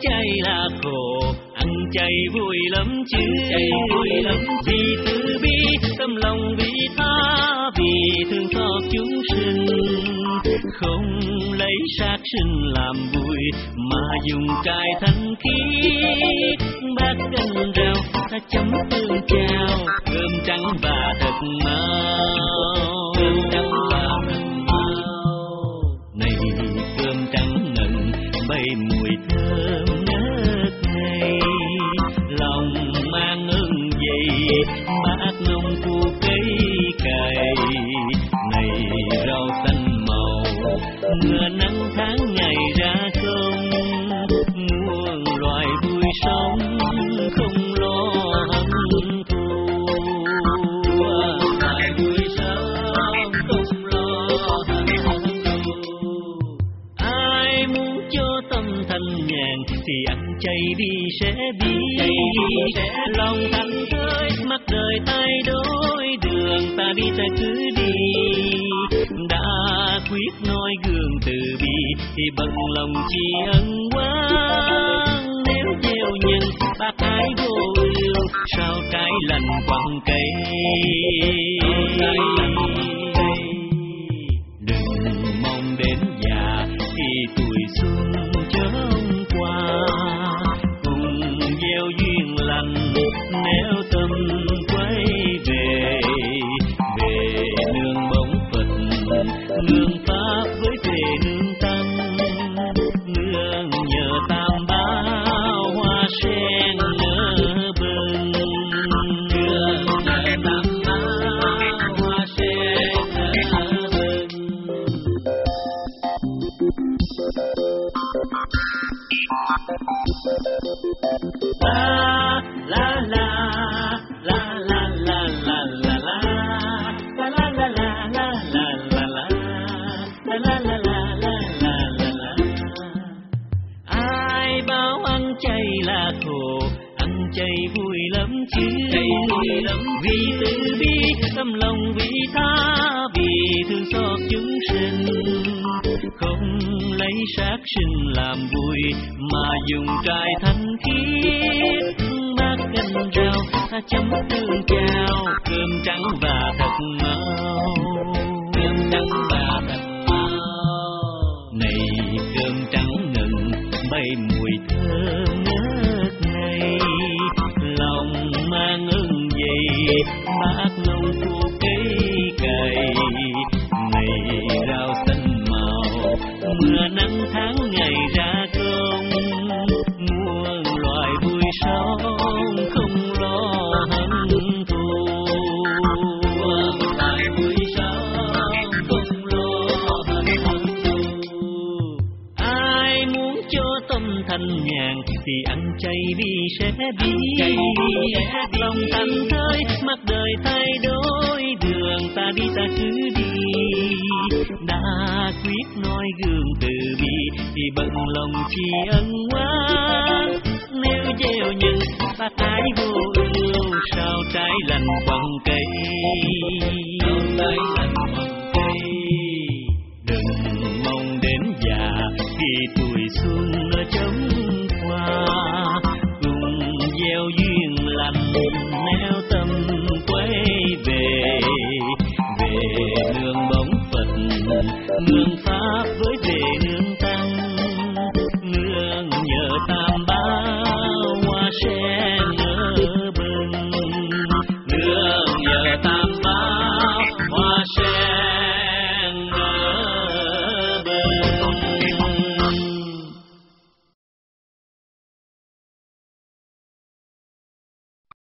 chay là khổ ăn chay vui lắm chứ chay vui lắm vì từ bi tâm lòng vị tha. Vì thương xót chúng sinh. Không lấy sát sinh làm vui mà dùng cài thanh khí. Bát canh rau ta chấm tương chao mà ăn chay đi. Sẽ đi. Lòng thành thơi mắt đời thay đổi đường ta đi ta cứ đi. Đã quyết nói gương từ bi thì bằng lòng tri ân quán nếu gieo nhân bác ái vô ưu sao trái lành quăng cây vì từ bi tâm lòng vị tha vì thương xót lấy sát sinh làm vui, mà dùng cài thanh khiết bát canh rau, ta chấm tương chao, cơm trắng và thật mau cơm trắng và thật mau này, cơm trắng ngần bay mùi thơm ngất ngây. Lòng mang ơn gì, bát thanh nhàn thì ăn chay đi sẽ đi. Lòng thành thơi mắt đời thay đổi đường ta đi ta cứ đi. Đã quyết nói gương từ bi thì bận lòng tri ân oán nếu gieo nhân bác ái vô ưu sao trái lành quăng cây khi xuân chấm qua cùng gieo duyên lành nếu